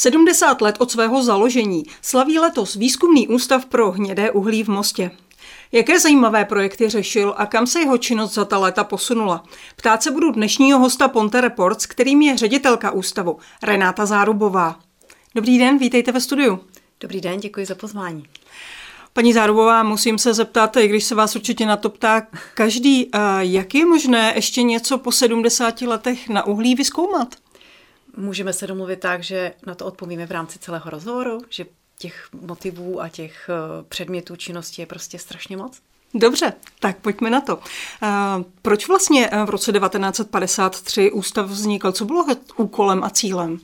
70 let od svého založení slaví letos Výzkumný ústav pro hnědé uhlí v Mostě. Jaké zajímavé projekty řešil a kam se jeho činnost za ta léta posunula? Ptát se budu dnešního hosta Ponte Reports, kterým je ředitelka ústavu Renáta Zárubová. Dobrý den, vítejte ve studiu. Dobrý den, děkuji za pozvání. Paní Zárubová, musím se zeptat, i když se vás určitě na to ptá každý, jak je možné ještě něco po 70 letech na uhlí vyskoumat? Můžeme se domluvit tak, že na to odpovíme v rámci celého rozhovoru, že těch motivů a těch eh, předmětů činnosti je prostě strašně moc? Dobře, tak pojďme na to. Eh, proč vlastně eh, v roce 1953 ústav vznikl? Co bylo úkolem a cílem?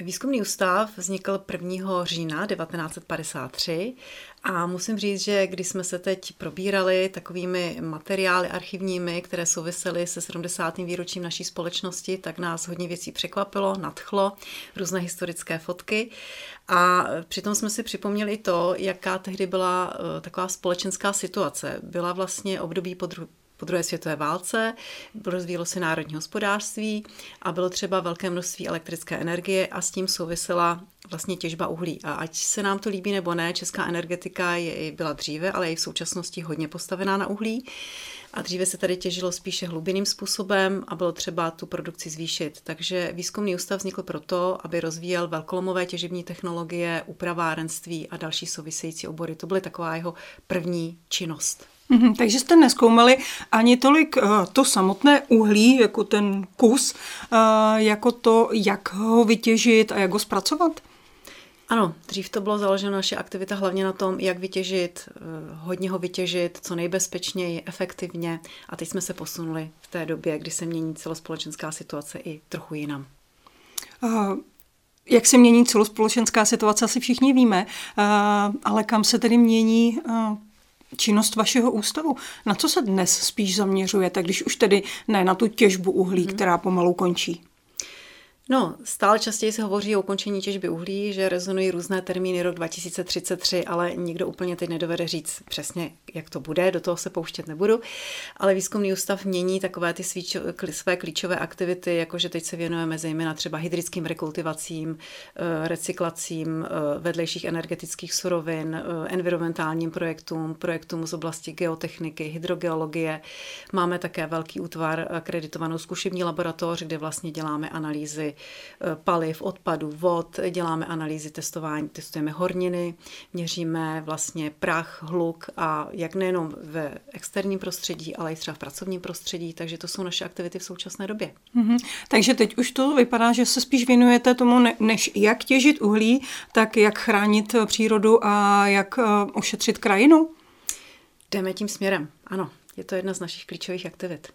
Výzkumný ústav vznikl 1. října 1953 a musím říct, že když jsme se teď probírali takovými materiály archivními, které souvisely se 70. výročím naší společnosti, tak nás hodně věcí překvapilo, nadchlo, různé historické fotky a přitom jsme si připomněli to, jaká tehdy byla eh, taková společenská situace. Byla vlastně období po po druhé světové válce, rozvíjelo se národní hospodářství a bylo třeba velké množství elektrické energie a s tím souvisela vlastně těžba uhlí. A ať se nám to líbí nebo ne, česká energetika je, byla dříve, ale je v současnosti hodně postavená na uhlí. A dříve se tady těžilo spíše hlubinným způsobem a bylo třeba tu produkci zvýšit. Takže výzkumný ústav vznikl proto, aby rozvíjel velkolomové těžební technologie, upravárenství a další související obory. To byly taková jeho první činnost. Mm-hmm, takže jste neskoumali ani tolik uh, to samotné uhlí, jako ten kus, uh, jako to, jak ho vytěžit a jak ho zpracovat? Ano, dřív to bylo založeno naše aktivita hlavně na tom, jak vytěžit, uh, hodně ho vytěžit, co nejbezpečněji, efektivně. A teď jsme se posunuli v té době, kdy se mění celospolečenská situace i trochu jinam. Uh, jak se mění celospolečenská situace, asi všichni víme, ale kam se tedy mění činnost vašeho ústavu. Na co se dnes spíš zaměřujete, když už tedy ne na tu těžbu uhlí, hmm. která pomalu končí? No, stále častěji se hovoří o ukončení těžby uhlí, že rezonují různé termíny rok 2033, ale nikdo úplně teď nedovede říct přesně, jak to bude, do toho se pouštět nebudu. Ale výzkumný ústav mění takové ty svíčo, své klíčové aktivity, jakože teď se věnujeme zejména třeba hydrickým rekultivacím, eh, recyklacím eh, vedlejších energetických surovin, eh, environmentálním projektům, projektům z oblasti geotechniky, hydrogeologie. Máme také velký útvar akreditovanou zkušební laboratoř, kde vlastně děláme analýzy paliv, odpadů, vod, děláme analýzy testování, testujeme horniny, měříme vlastně prach, hluk a jak nejenom ve externím prostředí, ale i třeba v pracovním prostředí, takže to jsou naše aktivity v současné době. Mm-hmm. Takže teď už to vypadá, že se spíš věnujete tomu, ne, než jak těžit uhlí, tak jak chránit přírodu a jak uh, ošetřit krajinu? Jdeme tím směrem, ano je to jedna z našich klíčových aktivit.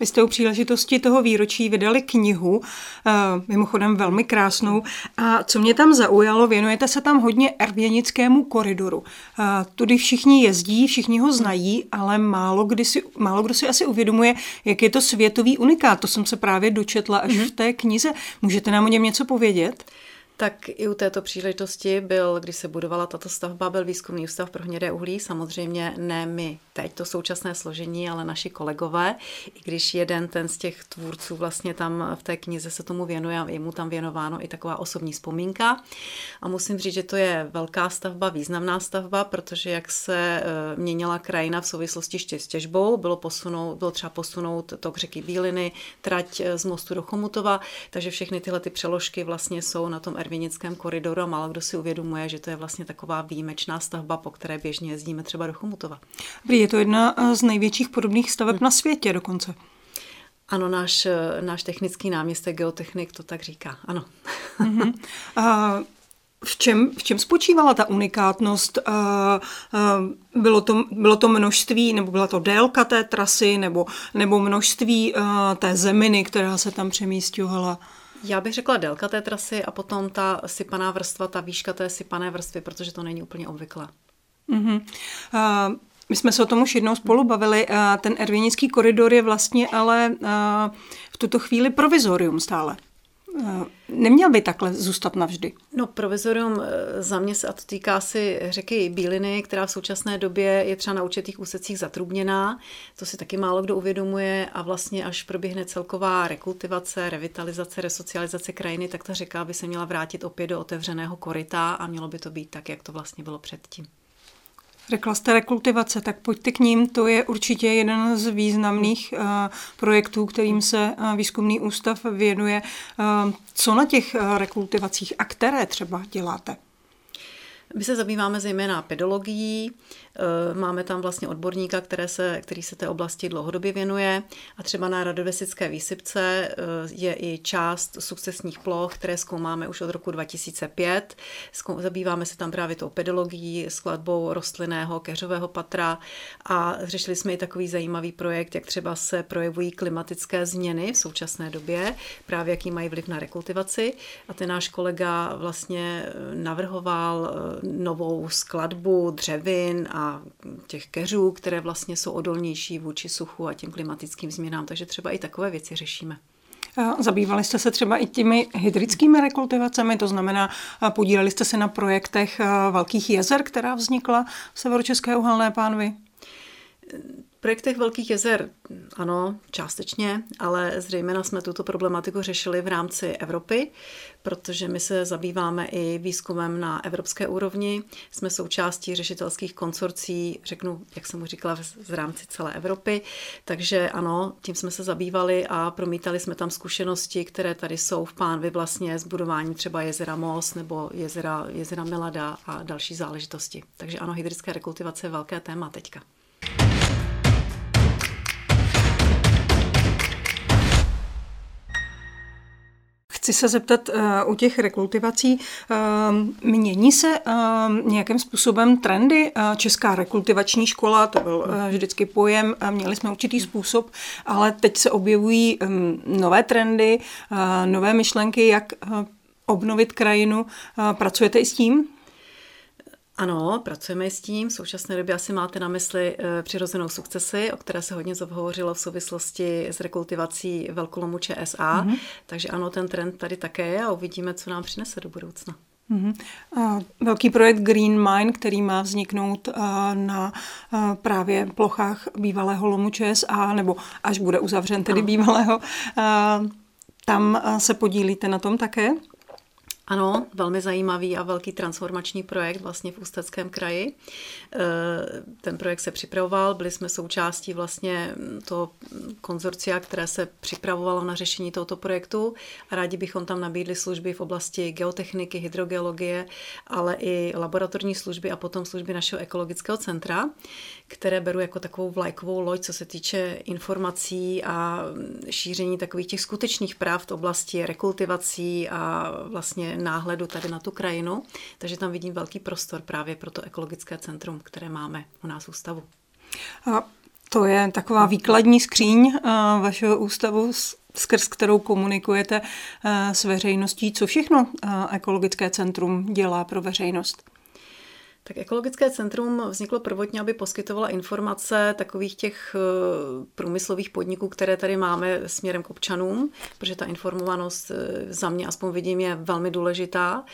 Vy jste u příležitosti toho výročí vydali knihu, eh, mimochodem velmi krásnou. A co mě tam zaujalo, věnujete se tam hodně ervěnickému koridoru. Eh, tudy všichni jezdí, všichni ho znají, ale málo, kdy si, málo kdo si asi uvědomuje, jak je to světový unikát. To jsem se právě dočetla až mm-hmm. v té knize. Můžete nám o něm něco povědět? Tak i u této příležitosti byl, když se budovala tato stavba, byl výzkumný ústav pro hnědé uhlí. Samozřejmě ne my teď, to současné složení, ale naši kolegové. I když jeden ten z těch tvůrců vlastně tam v té knize se tomu věnuje a je mu tam věnováno i taková osobní vzpomínka. A musím říct, že to je velká stavba, významná stavba, protože jak se e, měnila krajina v souvislosti s těžbou, bylo, posunout, bylo třeba posunout tok řeky Bíliny, trať e, z mostu do Chomutova, takže všechny tyhle ty přeložky vlastně jsou na tom Ervinickém koridoru a málo kdo si uvědomuje, že to je vlastně taková výjimečná stavba, po které běžně jezdíme třeba do Chomutova. Je to jedna z největších podobných staveb hmm. na světě dokonce. Ano, náš, náš technický náměstek geotechnik to tak říká, ano. Mm-hmm. A v čem, v čem spočívala ta unikátnost? A, a bylo, to, bylo to množství, nebo byla to délka té trasy, nebo, nebo množství té zeminy, která se tam přemístěvala? Já bych řekla délka té trasy a potom ta sypaná vrstva, ta výška té sypané vrstvy, protože to není úplně obvyklé. Mm-hmm. A, my jsme se o tom už jednou spolu bavili. Ten ervěnický koridor je vlastně ale v tuto chvíli provizorium stále. Neměl by takhle zůstat navždy? No provizorium eh, za mě se, a to týká si řeky Bíliny, která v současné době je třeba na určitých úsecích zatrubněná, to si taky málo kdo uvědomuje a vlastně až proběhne celková rekultivace, revitalizace, resocializace krajiny, tak ta řeka by se měla vrátit opět do otevřeného koryta a mělo by to být tak, jak to vlastně bylo předtím. Řekla jste rekultivace, tak pojďte k ním. To je určitě jeden z významných uh, projektů, kterým se uh, výzkumný ústav věnuje. Uh, co na těch rekultivacích a které třeba děláte? My se zabýváme zejména pedologií, eh, máme tam vlastně odborníka, které se, který se té oblasti dlouhodobě věnuje a třeba na radovesické výsypce eh, je i část sukcesních ploch, které zkoumáme už od roku 2005. Zabýváme se tam právě tou pedologií, skladbou rostlinného keřového patra a řešili jsme i takový zajímavý projekt, jak třeba se projevují klimatické změny v současné době, právě jaký mají vliv na rekultivaci. A ten náš kolega vlastně eh, navrhoval novou skladbu dřevin a těch keřů, které vlastně jsou odolnější vůči suchu a těm klimatickým změnám. Takže třeba i takové věci řešíme. Zabývali jste se třeba i těmi hydrickými rekultivacemi, to znamená, podíleli jste se na projektech velkých jezer, která vznikla v severočeské uhelné pánvi? Projektech Velkých jezer ano, částečně, ale zřejmě jsme tuto problematiku řešili v rámci Evropy, protože my se zabýváme i výzkumem na evropské úrovni. Jsme součástí řešitelských konsorcí, řeknu, jak jsem už říkala, v rámci celé Evropy. Takže ano, tím jsme se zabývali a promítali jsme tam zkušenosti, které tady jsou v Pánvi vlastně s budováním třeba jezera Most nebo jezera, jezera Melada a další záležitosti. Takže ano, hydrická rekultivace je velké téma teďka. Chci se zeptat uh, u těch rekultivací, uh, mění se uh, nějakým způsobem trendy? Uh, Česká rekultivační škola, to byl uh, vždycky pojem, uh, měli jsme určitý způsob, ale teď se objevují um, nové trendy, uh, nové myšlenky, jak uh, obnovit krajinu. Uh, pracujete i s tím? Ano, pracujeme s tím. V současné době asi máte na mysli e, přirozenou sukcesy, o které se hodně hovořilo v souvislosti s rekultivací velkolomu ČSA. Mm-hmm. Takže ano, ten trend tady také je a uvidíme, co nám přinese do budoucna. Mm-hmm. Velký projekt Green Mine, který má vzniknout na právě plochách bývalého lomu ČSA, nebo až bude uzavřen tedy ano. bývalého, tam se podílíte na tom také? Ano, velmi zajímavý a velký transformační projekt vlastně v Ústeckém kraji. E, ten projekt se připravoval, byli jsme součástí vlastně to konzorcia, které se připravovalo na řešení tohoto projektu a rádi bychom tam nabídli služby v oblasti geotechniky, hydrogeologie, ale i laboratorní služby a potom služby našeho ekologického centra, které beru jako takovou vlajkovou loď, co se týče informací a šíření takových těch skutečných práv v oblasti rekultivací a vlastně náhledu tady na tu krajinu, takže tam vidím velký prostor právě pro to ekologické centrum, které máme u nás v ústavu. A to je taková výkladní skříň vašeho ústavu, skrz kterou komunikujete s veřejností. Co všechno ekologické centrum dělá pro veřejnost? Tak ekologické centrum vzniklo prvotně, aby poskytovala informace takových těch eh, průmyslových podniků, které tady máme směrem k občanům, protože ta informovanost eh, za mě aspoň vidím je velmi důležitá.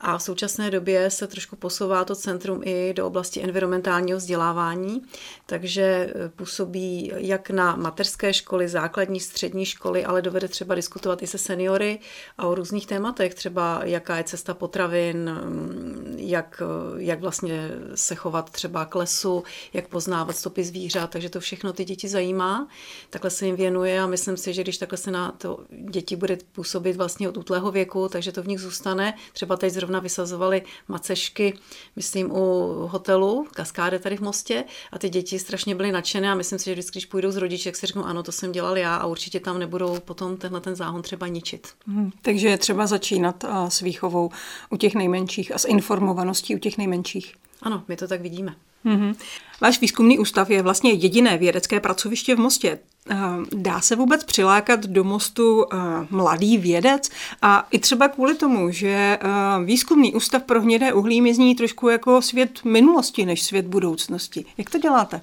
A v současné době se trošku posouvá to centrum i do oblasti environmentálního vzdělávání, takže eh, působí jak na mateřské školy, základní, střední školy, ale dovede třeba diskutovat i se seniory a o různých tématech, třeba jaká je cesta potravin, mm, jak, jak vlastně vlastně se chovat třeba k lesu, jak poznávat stopy zvířat, takže to všechno ty děti zajímá. Takhle se jim věnuje a myslím si, že když takhle se na to děti bude působit vlastně od útlého věku, takže to v nich zůstane. Třeba teď zrovna vysazovali macešky, myslím, u hotelu Kaskáde tady v Mostě a ty děti strašně byly nadšené a myslím si, že vždycky, když půjdou z rodiče, jak si řeknou, ano, to jsem dělal já a určitě tam nebudou potom tenhle ten záhon třeba ničit. Hmm, takže je třeba začínat s výchovou u těch nejmenších a s informovaností u těch nejmenších. Ano, my to tak vidíme. Mm-hmm. Váš výzkumný ústav je vlastně jediné vědecké pracoviště v Mostě. Eh, dá se vůbec přilákat do Mostu eh, mladý vědec? A i třeba kvůli tomu, že eh, výzkumný ústav pro hnědé uhlí mi zní trošku jako svět minulosti než svět budoucnosti. Jak to děláte?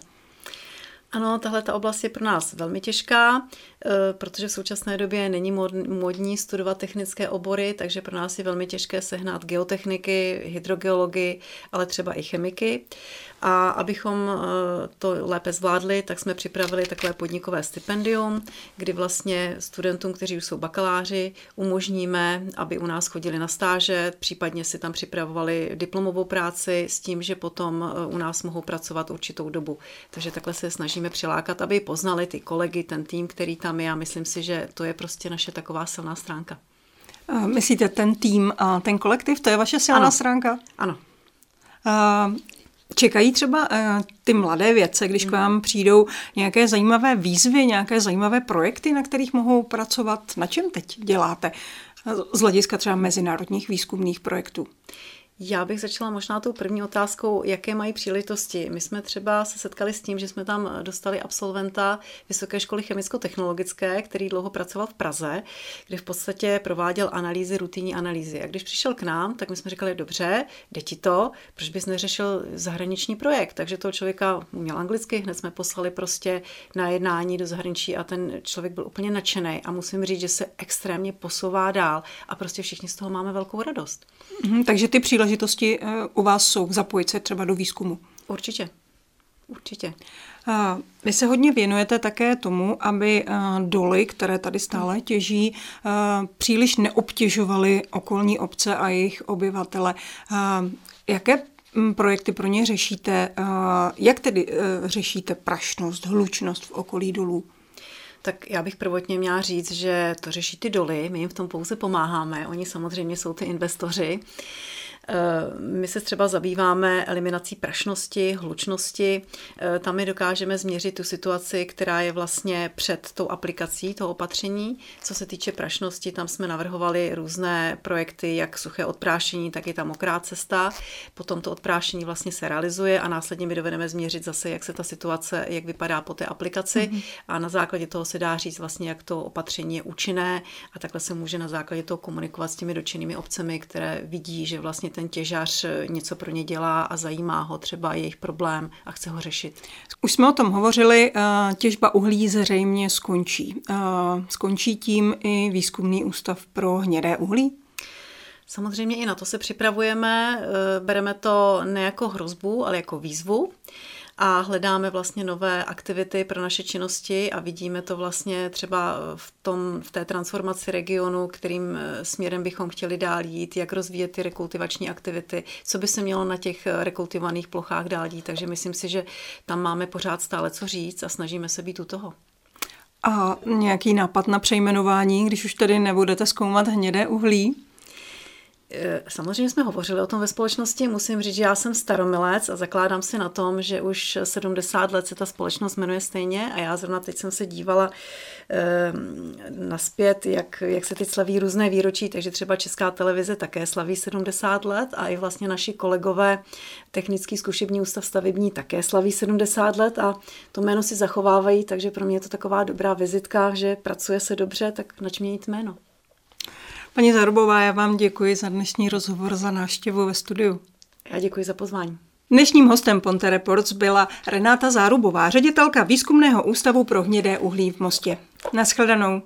Ano, tahle ta oblast je pro nás velmi těžká. Eh, protože v současné době není modní studovat technické obory, takže pro nás je velmi těžké sehnat geotechniky, hydrogeology, ale třeba i chemiky. A abychom eh, to lépe zvládli, tak jsme připravili takové podnikové stipendium, kdy vlastně studentům, kteří už jsou bakaláři, umožníme, aby u nás chodili na stáže, případně si tam připravovali diplomovou práci s tím, že potom eh, u nás mohou pracovat určitou dobu. Takže takhle se snažíme přilákat, aby poznali ty kolegy, ten tým, který tam je a myslím si, že to je prostě naše taková silná stránka. Myslíte ten tým a ten kolektiv, to je vaše silná ano. stránka? Ano. Čekají třeba uh, ty mladé vědce, když k vám přijdou nějaké zajímavé výzvy, nějaké zajímavé projekty, na kterých mohou pracovat? Na čem teď děláte z hlediska třeba mezinárodních výzkumných projektů? Já bych začala možná tou první otázkou, jaké mají příležitosti. My jsme třeba se setkali s tím, že jsme tam dostali absolventa Vysoké školy chemicko-technologické, který dlouho pracoval v Praze, kde v podstatě prováděl analýzy, rutinní analýzy. A když přišel k nám, tak my jsme říkali, dobře, jde ti to, proč bys neřešil zahraniční projekt? Takže toho člověka uměl anglicky, hned jsme poslali prostě na jednání do zahraničí a ten člověk byl úplně nadšený. A musím říct, že se extrémně posouvá dál a prostě všichni z toho máme velkou radost. Mm, takže ty příležitosti příležitosti eh, u vás jsou zapojit se třeba do výzkumu? Určitě. Určitě. Vy se hodně věnujete také tomu, aby eh, doly, které tady stále těží, eh, příliš neobtěžovaly okolní obce a jejich obyvatele. Jaké hm, projekty pro ně řešíte? Jak tedy řešíte prašnost, hlučnost v okolí dolů? Tak já bych prvotně měla říct, že to řeší ty doly, my jim v tom pouze pomáháme, oni samozřejmě jsou ty investoři. Eh, my se třeba zabýváme eliminací prašnosti, hlučnosti. Eh, tam my dokážeme změřit tu situaci, která je vlastně před tou aplikací toho opatření. Co se týče prašnosti, tam jsme navrhovali různé projekty, jak suché odprášení, tak i ta mokrá cesta. Potom to odprášení vlastně se realizuje a následně my dovedeme změřit zase, jak se ta situace, jak vypadá po té aplikaci mm-hmm. a na základě toho se dá říct vlastně, jak to opatření je účinné a takhle se může na základě toho komunikovat s těmi dočenými obcemi, které vidí, že vlastně ten těžař něco pro ně dělá a zajímá ho třeba jejich problém a chce ho řešit. Už jsme o tom hovořili, eh, těžba uhlí zřejmě skončí. Eh, skončí tím i výzkumný ústav pro hnědé uhlí? Samozřejmě i na to se připravujeme. Eh, bereme to ne jako hrozbu, ale jako výzvu a hledáme vlastně nové aktivity pro naše činnosti a vidíme to vlastně třeba v, tom, v té transformaci regionu, kterým eh, směrem bychom chtěli dál jít, jak rozvíjet ty rekultivační aktivity, co by se mělo na těch eh, rekultivovaných plochách dál dít. Takže myslím si, že tam máme pořád stále co říct a snažíme se být u toho. A nějaký nápad na přejmenování, když už tedy nebudete zkoumat hnědé uhlí? Eh, samozřejmě jsme hovořili o tom ve společnosti. Musím říct, že já jsem staromilec a zakládám si na tom, že už 70 let se ta společnost jmenuje stejně a já zrovna teď jsem se dívala eh, naspět, jak, jak se teď slaví různé výročí, takže třeba Česká televize také slaví 70 let a i vlastně naši kolegové Technický zkušební ústav stavební také slaví 70 let a to jméno si zachovávají, takže pro mě je to taková dobrá vizitka, že pracuje se dobře, tak nač měnit jméno. Paní Zarubová, já vám děkuji za dnešní rozhovor, za návštěvu ve studiu. Já děkuji za pozvání. Dnešním hostem Ponte Reports byla Renáta Zárubová, ředitelka Výzkumného ústavu pro hnědé uhlí v Mostě. Naschledanou.